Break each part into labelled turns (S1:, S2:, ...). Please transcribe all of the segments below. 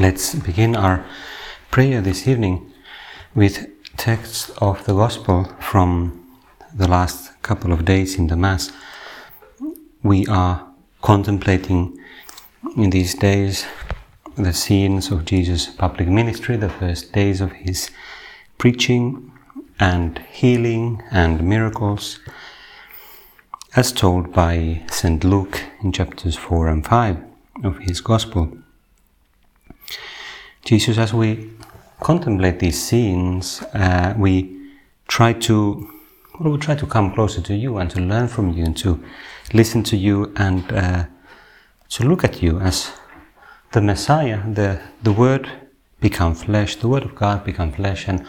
S1: Let's begin our prayer this evening with texts of the Gospel from the last couple of days in the Mass. We are contemplating in these days the scenes of Jesus' public ministry, the first days of his preaching and healing and miracles, as told by St. Luke in chapters 4 and 5 of his Gospel. Jesus, as we contemplate these scenes, uh, we try to well, we try to come closer to you and to learn from you and to listen to you and uh, to look at you as the Messiah, the the Word become flesh, the Word of God become flesh, and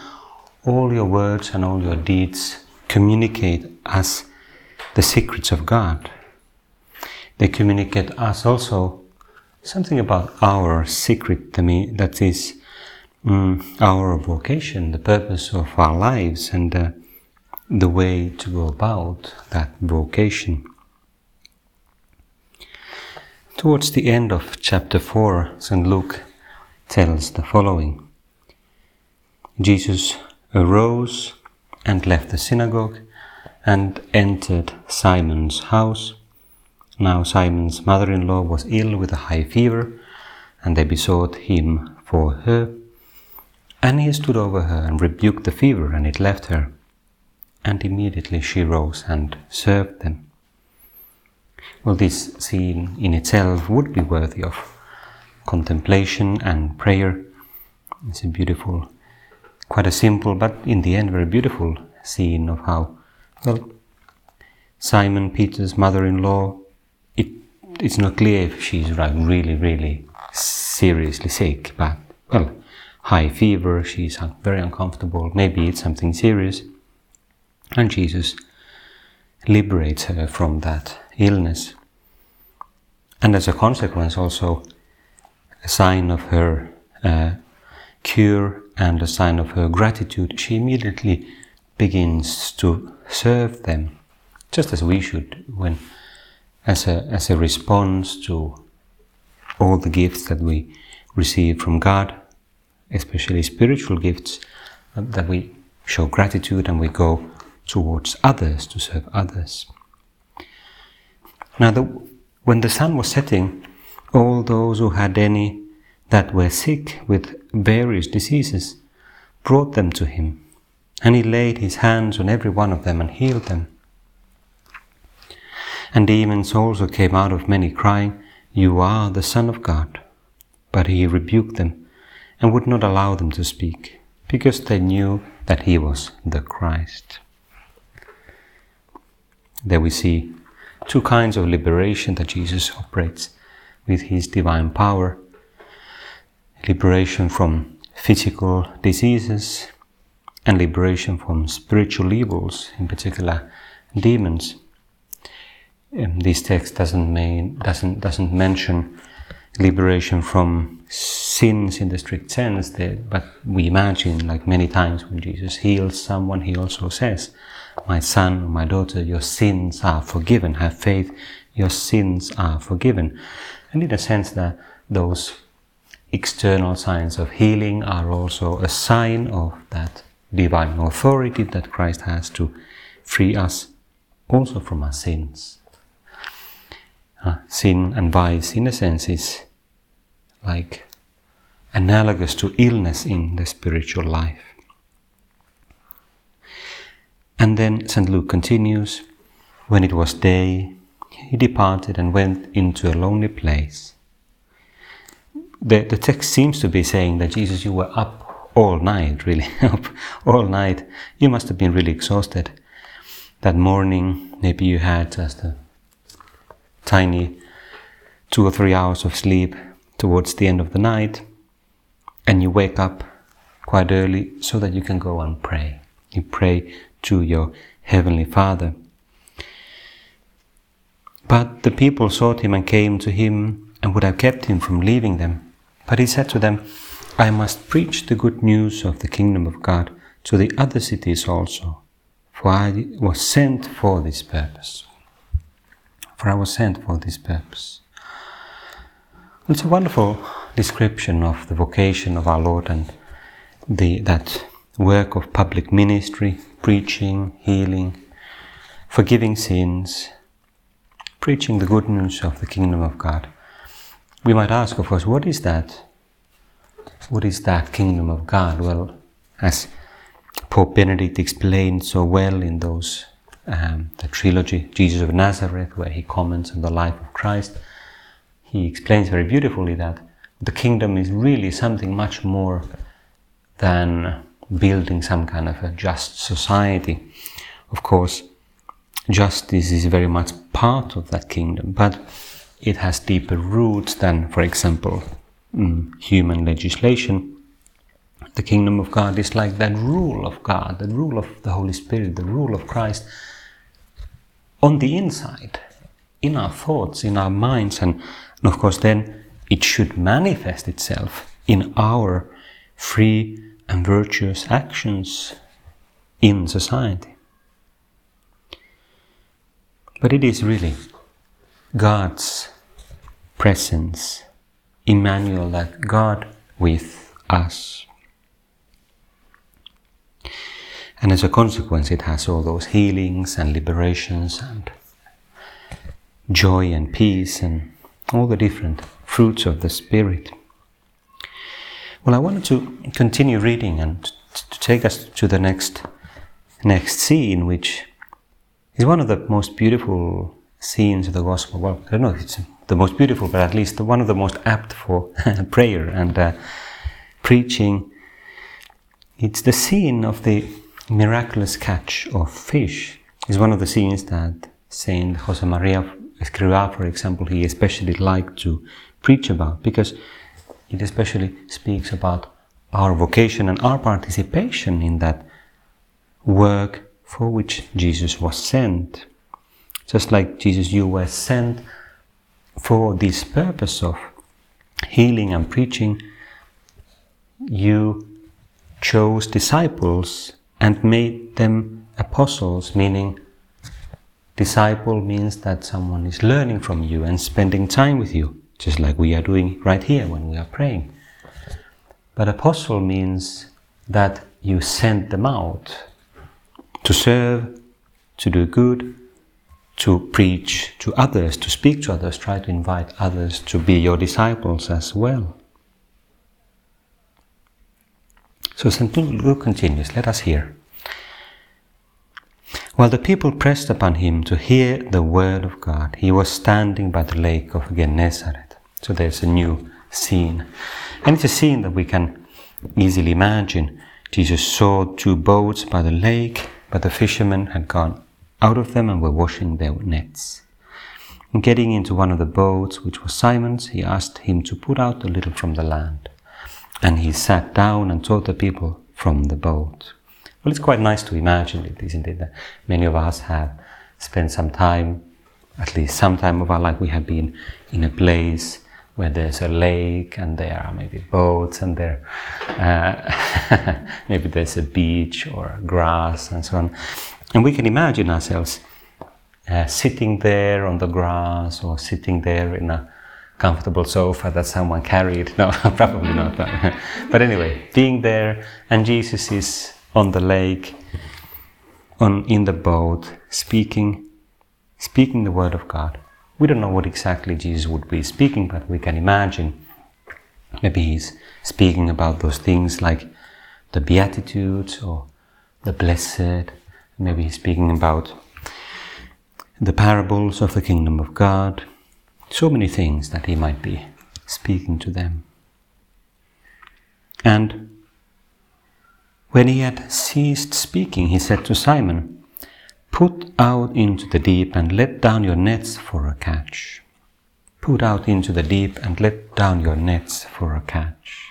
S1: all your words and all your deeds communicate as the secrets of God. They communicate us also something about our secret to me that is um, our vocation, the purpose of our lives, and uh, the way to go about that vocation. Towards the end of chapter 4, St. Luke tells the following Jesus arose and left the synagogue and entered Simon's house. Now Simon's mother in law was ill with a high fever, and they besought him for her. And he stood over her and rebuked the fever, and it left her. And immediately she rose and served them. Well, this scene in itself would be worthy of contemplation and prayer. It's a beautiful, quite a simple, but in the end very beautiful scene of how, well, Simon Peter's mother in law it's not clear if she's like really, really seriously sick, but well, high fever, she's very uncomfortable, maybe it's something serious. And Jesus liberates her from that illness. And as a consequence, also a sign of her uh, cure and a sign of her gratitude, she immediately begins to serve them, just as we should when as a, as a response to all the gifts that we receive from God, especially spiritual gifts, uh, that we show gratitude and we go towards others to serve others. Now, the, when the sun was setting, all those who had any that were sick with various diseases brought them to him, and he laid his hands on every one of them and healed them. And demons also came out of many, crying, You are the Son of God. But he rebuked them and would not allow them to speak, because they knew that he was the Christ. There we see two kinds of liberation that Jesus operates with his divine power liberation from physical diseases and liberation from spiritual evils, in particular demons um, this text doesn't mean doesn't doesn't mention liberation from sins in the strict sense that, but we imagine like many times when Jesus heals someone he also says my son or my daughter your sins are forgiven. Have faith your sins are forgiven. And in a sense that those external signs of healing are also a sign of that divine authority that Christ has to free us also from our sins uh, sin and vice, in a sense, is like analogous to illness in the spiritual life. And then St. Luke continues When it was day, he departed and went into a lonely place. The, the text seems to be saying that Jesus, you were up all night, really, up all night. You must have been really exhausted. That morning, maybe you had just a tiny two or three hours of sleep towards the end of the night, and you wake up quite early so that you can go and pray. You pray to your Heavenly Father. But the people sought him and came to him and would have kept him from leaving them. But he said to them, I must preach the good news of the kingdom of God to the other cities also, for I was sent for this purpose. For I was sent for this purpose. It's a wonderful description of the vocation of our Lord and the, that work of public ministry, preaching, healing, forgiving sins, preaching the good news of the kingdom of God. We might ask, of course, what is that? What is that kingdom of God? Well, as Pope Benedict explained so well in those um, the trilogy Jesus of Nazareth, where he comments on the life of Christ, he explains very beautifully that the kingdom is really something much more than building some kind of a just society. Of course, justice is very much part of that kingdom, but it has deeper roots than, for example, mm, human legislation. The kingdom of God is like that rule of God, the rule of the Holy Spirit, the rule of Christ on the inside, in our thoughts, in our minds, and, and of course, then it should manifest itself in our free and virtuous actions in society. But it is really God's presence, Emmanuel, that God with us. And as a consequence, it has all those healings and liberations and joy and peace and all the different fruits of the Spirit. Well, I wanted to continue reading and to take us to the next next scene, which is one of the most beautiful scenes of the Gospel. Well, I don't know if it's the most beautiful, but at least one of the most apt for prayer and uh, preaching. It's the scene of the miraculous catch of fish is one of the scenes that Saint Josemaria Escrivá, for example, he especially liked to preach about because it especially speaks about our vocation and our participation in that work for which Jesus was sent. Just like Jesus, you were sent for this purpose of healing and preaching, you chose disciples and made them apostles, meaning disciple means that someone is learning from you and spending time with you, just like we are doing right here when we are praying. But apostle means that you send them out to serve, to do good, to preach to others, to speak to others, try to invite others to be your disciples as well. So St. Luke continues, let us hear. While the people pressed upon him to hear the word of God, he was standing by the lake of Gennesaret. So there's a new scene. And it's a scene that we can easily imagine. Jesus saw two boats by the lake, but the fishermen had gone out of them and were washing their nets. And getting into one of the boats, which was Simon's, he asked him to put out a little from the land. And he sat down and taught the people from the boat. Well, it's quite nice to imagine it, isn't it? That many of us have spent some time, at least some time of our life, we have been in a place where there's a lake and there are maybe boats and there uh, maybe there's a beach or grass and so on. And we can imagine ourselves uh, sitting there on the grass or sitting there in a comfortable sofa that someone carried. No, probably not. Mm. but anyway, being there and Jesus is on the lake, on in the boat, speaking, speaking the word of God. We don't know what exactly Jesus would be speaking, but we can imagine. Maybe he's speaking about those things like the Beatitudes or the Blessed. Maybe he's speaking about the parables of the kingdom of God. So many things that he might be speaking to them. And When he had ceased speaking, he said to Simon, Put out into the deep and let down your nets for a catch. Put out into the deep and let down your nets for a catch.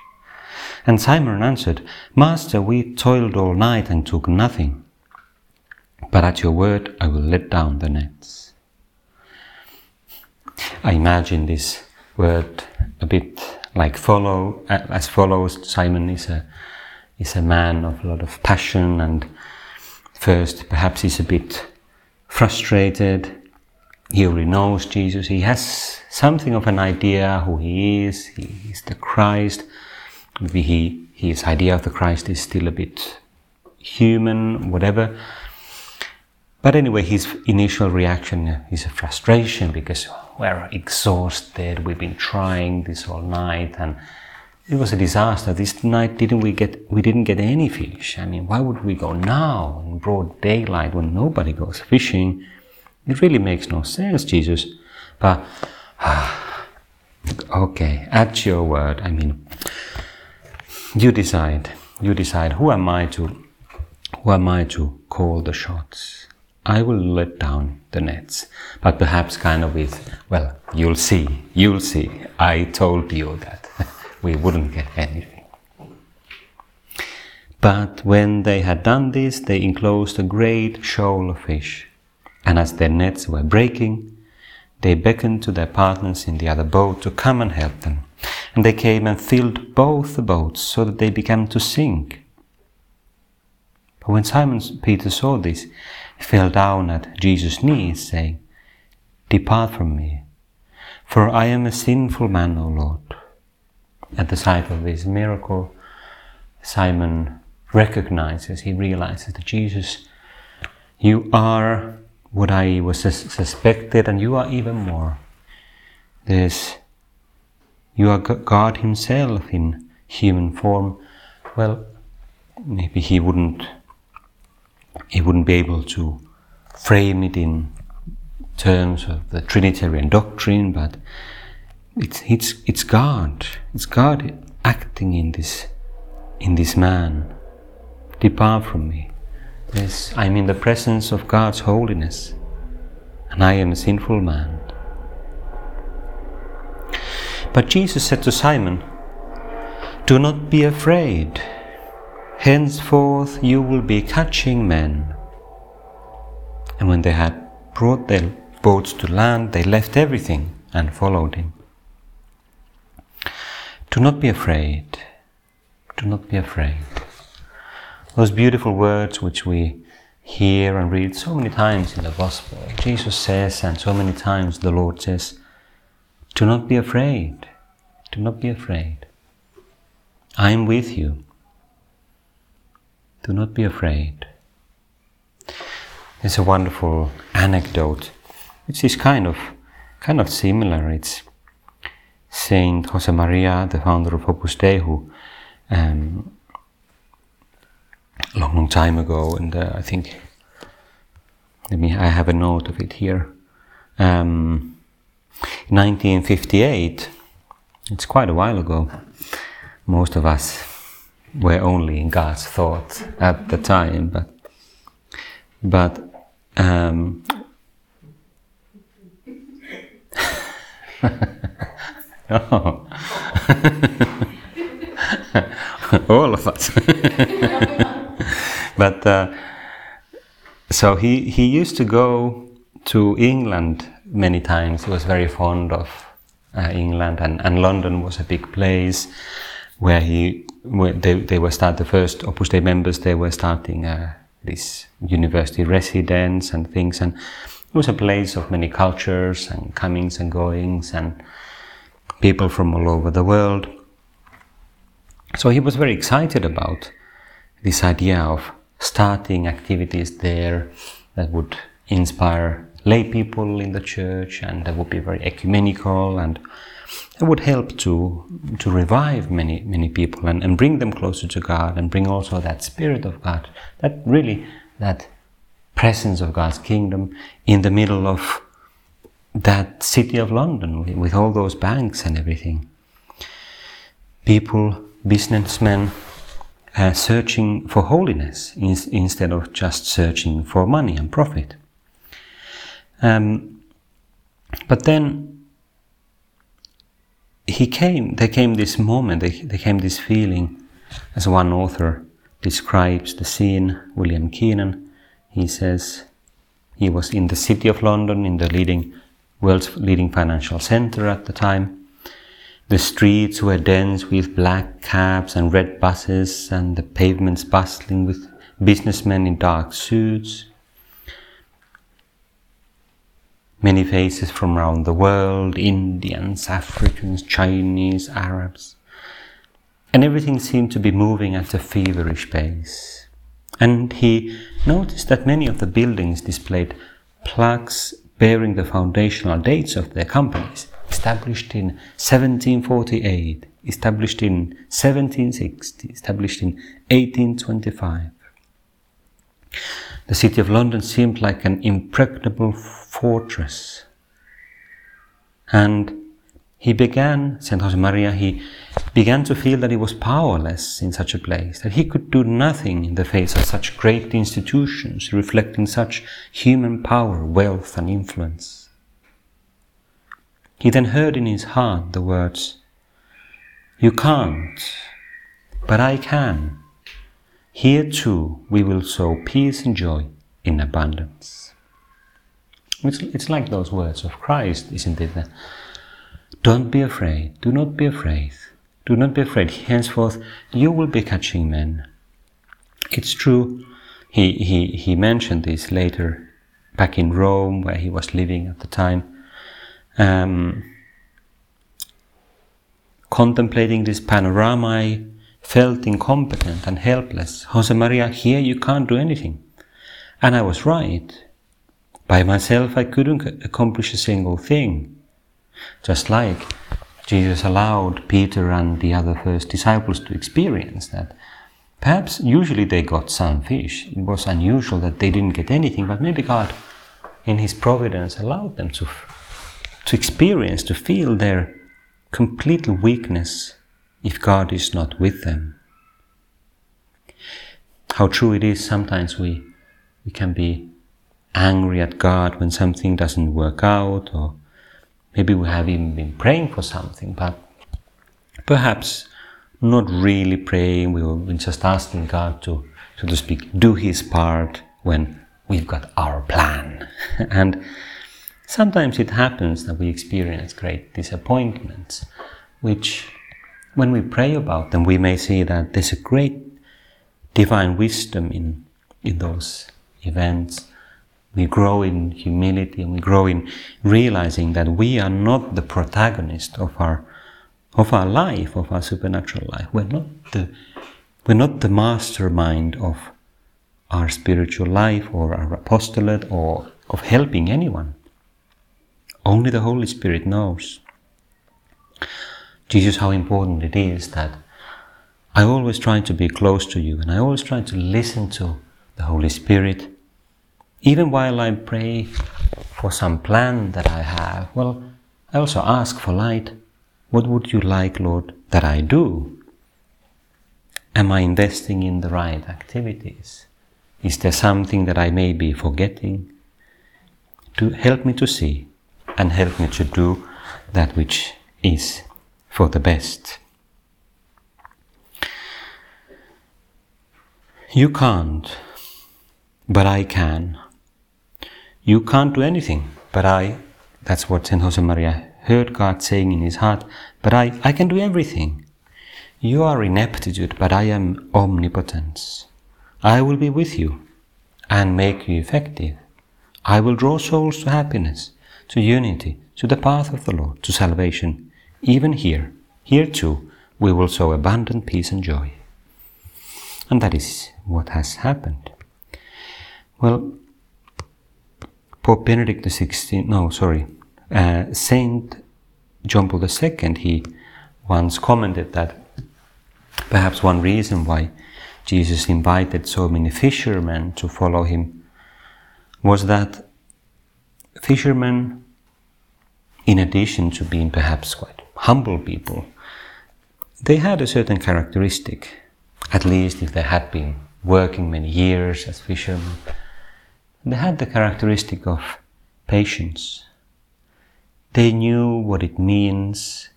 S1: And Simon answered, Master, we toiled all night and took nothing. But at your word I will let down the nets. I imagine this word a bit like follow uh, as follows. Simon is a is a man of a lot of passion and first perhaps he's a bit frustrated he already knows Jesus. He has something of an idea who he is. He is the Christ. Maybe he, his idea of the Christ is still a bit human, whatever. But anyway, his initial reaction is a frustration because we're exhausted. We've been trying this all night, and it was a disaster. This night, didn't we get? We didn't get any fish. I mean, why would we go now in broad daylight when nobody goes fishing? It really makes no sense, Jesus. But, okay, at your word, I mean, you decide. You decide. Who am I to, who am I to call the shots? I will let down the nets, but perhaps kind of with, well, you'll see, you'll see. I told you that we wouldn't get anything. But when they had done this, they enclosed a great shoal of fish and as their nets were breaking, they beckoned to their partners in the other boat to come and help them. And they came and filled both the boats so that they began to sink. But when Simon Peter saw this, fell down at Jesus' knees, saying, Depart from me, for I am a sinful man, O Lord. At the sight of this miracle, Simon recognizes, he realizes that Jesus, you are what I was suspected, and you are even more. This, you are God Himself in human form. Well, maybe He wouldn't, He wouldn't be able to frame it in terms of the Trinitarian doctrine, but it's it's it's God. It's God acting in this in this man. Depart from me. Yes, I'm in the presence of God's holiness, and I am a sinful man. But Jesus said to Simon, Do not be afraid. Henceforth you will be catching men. And when they had brought their boats to land, they left everything and followed him. Do not be afraid. Do not be afraid. Those beautiful words which we hear and read so many times in the Gospel. Jesus says, and so many times the Lord says, Do not be afraid. Do not be afraid. I am with you. Do not be afraid. It's a wonderful anecdote. It's this kind of kind of similar. It's Saint Josemaria, the founder of Opus Dei, who um, long, long time ago, and uh, I think let me. I have a note of it here. Um, 1958. It's quite a while ago. Most of us were only in God's thoughts at the time, but but um, oh. all of us. but uh, so he, he used to go to England many times. He was very fond of uh, England, and, and London was a big place where he they, they were start the first Opus Dei members. They were starting uh, this university residence and things, and it was a place of many cultures and comings and goings and people from all over the world. So he was very excited about this idea of starting activities there that would inspire lay people in the church and that would be very ecumenical and that would help to to revive many many people and, and bring them closer to God and bring also that spirit of God that really that presence of God's kingdom in the middle of that city of London with all those banks and everything people businessmen uh, searching for holiness in, instead of just searching for money and profit. Um, but then he came, there came this moment, there came this feeling, as one author describes the scene, William Keenan, he says he was in the city of London, in the leading world's leading financial center at the time. The streets were dense with black cabs and red buses, and the pavements bustling with businessmen in dark suits. Many faces from around the world Indians, Africans, Chinese, Arabs. And everything seemed to be moving at a feverish pace. And he noticed that many of the buildings displayed plaques bearing the foundational dates of their companies, established in 1748, established in 1760, established in 1825. The city of London seemed like an impregnable fortress. And he began, St. Josemaria, he began to feel that he was powerless in such a place, that he could do nothing in the face of such great institutions reflecting such human power, wealth, and influence. He then heard in his heart the words, You can't, but I can. Here too we will sow peace and joy in abundance. It's, it's like those words of Christ, isn't it? Don't be afraid. Do not be afraid. Do not be afraid. Henceforth, you will be catching men. It's true. He, he, he mentioned this later back in Rome, where he was living at the time. Um, contemplating this panorama, I felt incompetent and helpless. Jose Maria, here you can't do anything. And I was right. By myself, I couldn't accomplish a single thing. Just like Jesus allowed Peter and the other first disciples to experience that. Perhaps usually they got some fish. It was unusual that they didn't get anything, but maybe God, in His providence, allowed them to, to experience, to feel their complete weakness if God is not with them. How true it is sometimes we, we can be angry at God when something doesn't work out or Maybe we have even been praying for something, but perhaps not really praying. We were just asking God to, so to speak, do His part when we've got our plan. and sometimes it happens that we experience great disappointments, which, when we pray about them, we may see that there's a great divine wisdom in, in those events we grow in humility and we grow in realizing that we are not the protagonist of our of our life, of our supernatural life. We're not the we're not the mastermind of our spiritual life or our apostolate or of helping anyone. Only the Holy Spirit knows. Jesus, how important it is that I always try to be close to you and I always try to listen to the Holy Spirit even while I pray for some plan that I have, well, I also ask for light. What would you like, Lord, that I do? Am I investing in the right activities? Is there something that I may be forgetting? To help me to see and help me to do that which is for the best. You can't, but I can. You can't do anything, but I, that's what St. Josemaria heard God saying in his heart, but I, I can do everything. You are ineptitude, but I am omnipotence. I will be with you and make you effective. I will draw souls to happiness, to unity, to the path of the Lord, to salvation. Even here, here too, we will sow abundant peace and joy. And that is what has happened. Well, Pope Benedict XVI, no, sorry, uh, Saint John Paul II, he once commented that perhaps one reason why Jesus invited so many fishermen to follow him was that fishermen, in addition to being perhaps quite humble people, they had a certain characteristic. at least if they had been working many years as fishermen, they had the characteristic of patience. They knew what it means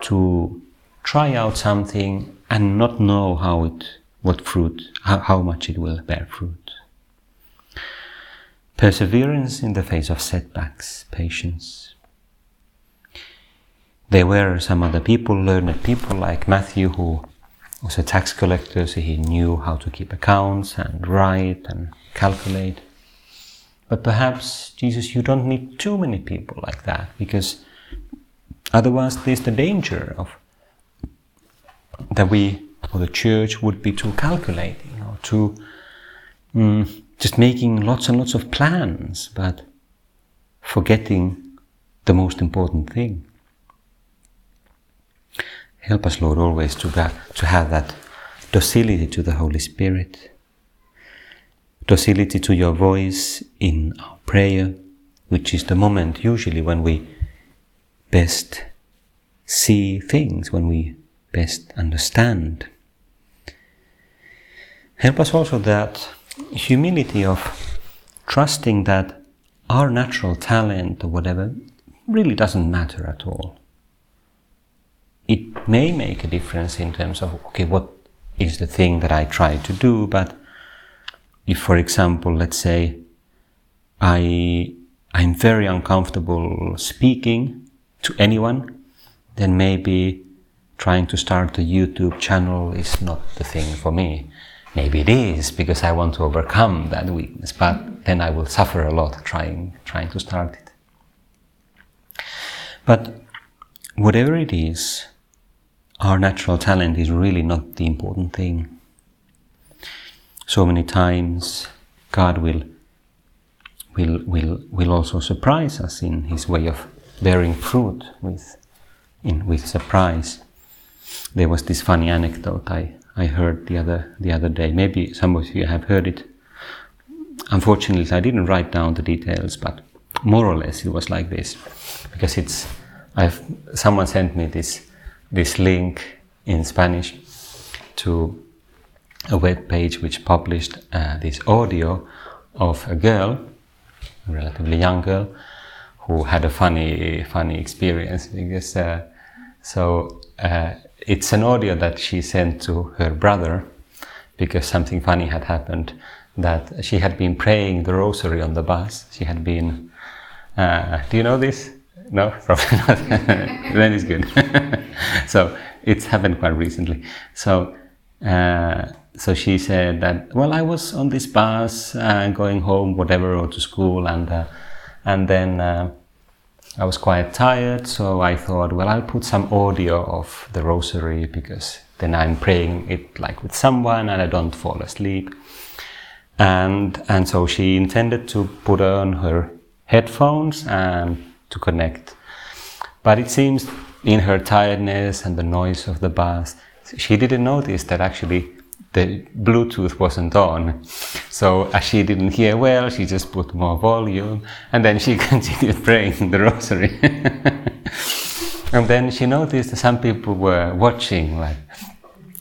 S1: to try out something and not know how it, what fruit, how, how much it will bear fruit. Perseverance in the face of setbacks, patience. There were some other people, learned people like Matthew, who was a tax collector, so he knew how to keep accounts and write and calculate. But perhaps, Jesus, you don't need too many people like that, because otherwise there's the danger of that we or the church would be too calculating or too mm, just making lots and lots of plans, but forgetting the most important thing. Help us, Lord, always to, to have that docility to the Holy Spirit, docility to your voice in our prayer, which is the moment usually when we best see things, when we best understand. Help us also that humility of trusting that our natural talent or whatever really doesn't matter at all it may make a difference in terms of okay what is the thing that I try to do but if for example let's say I I'm very uncomfortable speaking to anyone then maybe trying to start a YouTube channel is not the thing for me maybe it is because I want to overcome that weakness but then I will suffer a lot trying trying to start it but whatever it is our natural talent is really not the important thing. So many times God will will will will also surprise us in his way of bearing fruit with in with surprise. There was this funny anecdote I, I heard the other the other day. Maybe some of you have heard it. Unfortunately I didn't write down the details, but more or less it was like this. Because it's I've someone sent me this this link in Spanish to a web page which published uh, this audio of a girl, a relatively young girl, who had a funny, funny experience because uh, so uh, it's an audio that she sent to her brother because something funny had happened that she had been praying the rosary on the bus. She had been, uh, do you know this? No, probably not. then it's good. so it's happened quite recently. So, uh, so she said that, well, I was on this bus uh, going home, whatever, or to school, and uh, and then uh, I was quite tired. So I thought, well, I'll put some audio of the rosary because then I'm praying it like with someone, and I don't fall asleep. And and so she intended to put on her headphones and to connect. But it seems in her tiredness and the noise of the bus, she didn't notice that actually the Bluetooth wasn't on. So as she didn't hear well, she just put more volume and then she continued praying the rosary. and then she noticed that some people were watching like,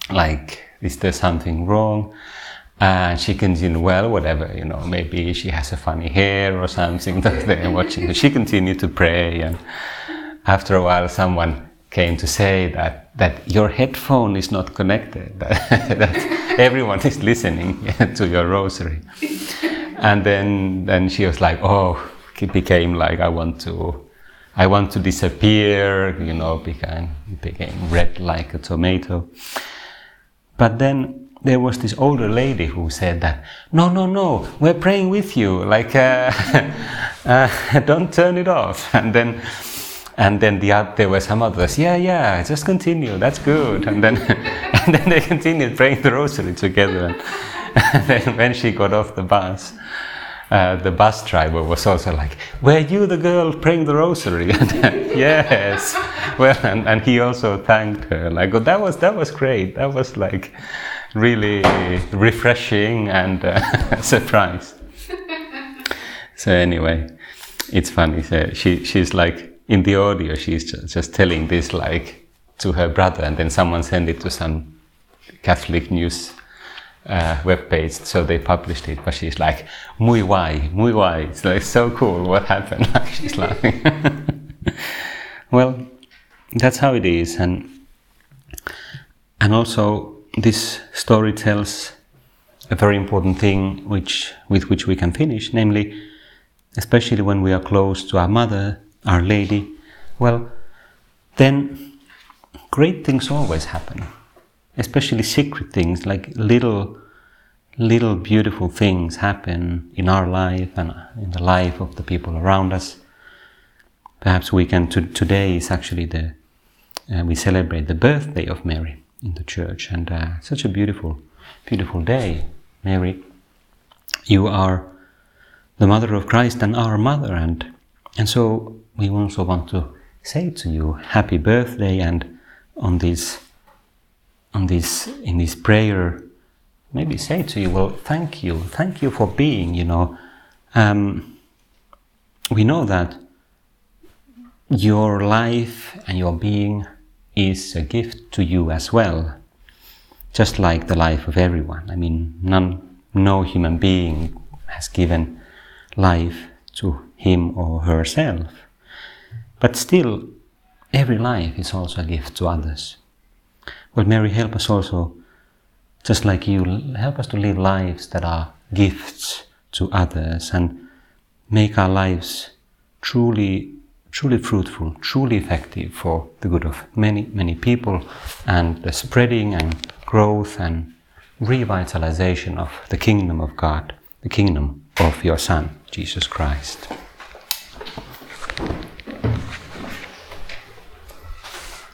S1: like, is there something wrong? And she continued, well, whatever, you know, maybe she has a funny hair or something that they're watching. she continued to pray. And after a while, someone came to say that, that your headphone is not connected, that, that everyone is listening to your rosary. And then, then she was like, oh, it became like, I want to, I want to disappear, you know, became, became red like a tomato. But then there was this older lady who said that, no, no, no, we're praying with you, like, uh, uh, don't turn it off. And then, and then the, there were some others, yeah, yeah, just continue, that's good. And then, and then they continued praying the rosary together. And, and then when she got off the bus, uh, the bus driver was also like, "Were you the girl praying the rosary?" and, yes. Well, and, and he also thanked her. Like, oh, that was that was great. That was like, really refreshing and uh, surprised. so anyway, it's funny. So she she's like in the audio, she's just, telling this like to her brother, and then someone sent it to some Catholic news uh, web page, so they published it. But she's like, "Muy guay, muy guay." So it's so cool. What happened? she's laughing. well, that's how it is, and and also this story tells a very important thing, which with which we can finish, namely, especially when we are close to our mother, our Lady. Well, then great things always happen especially secret things like little little beautiful things happen in our life and in the life of the people around us perhaps we can to, today is actually the uh, we celebrate the birthday of mary in the church and uh, such a beautiful beautiful day mary you are the mother of christ and our mother and and so we also want to say to you happy birthday and on this on this in this prayer maybe say to you well thank you thank you for being you know. Um, we know that your life and your being is a gift to you as well just like the life of everyone. I mean none no human being has given life to him or herself but still every life is also a gift to others well, Mary, help us also, just like you, help us to live lives that are gifts to others and make our lives truly, truly fruitful, truly effective for the good of many, many people and the spreading and growth and revitalization of the kingdom of God, the kingdom of your Son, Jesus Christ.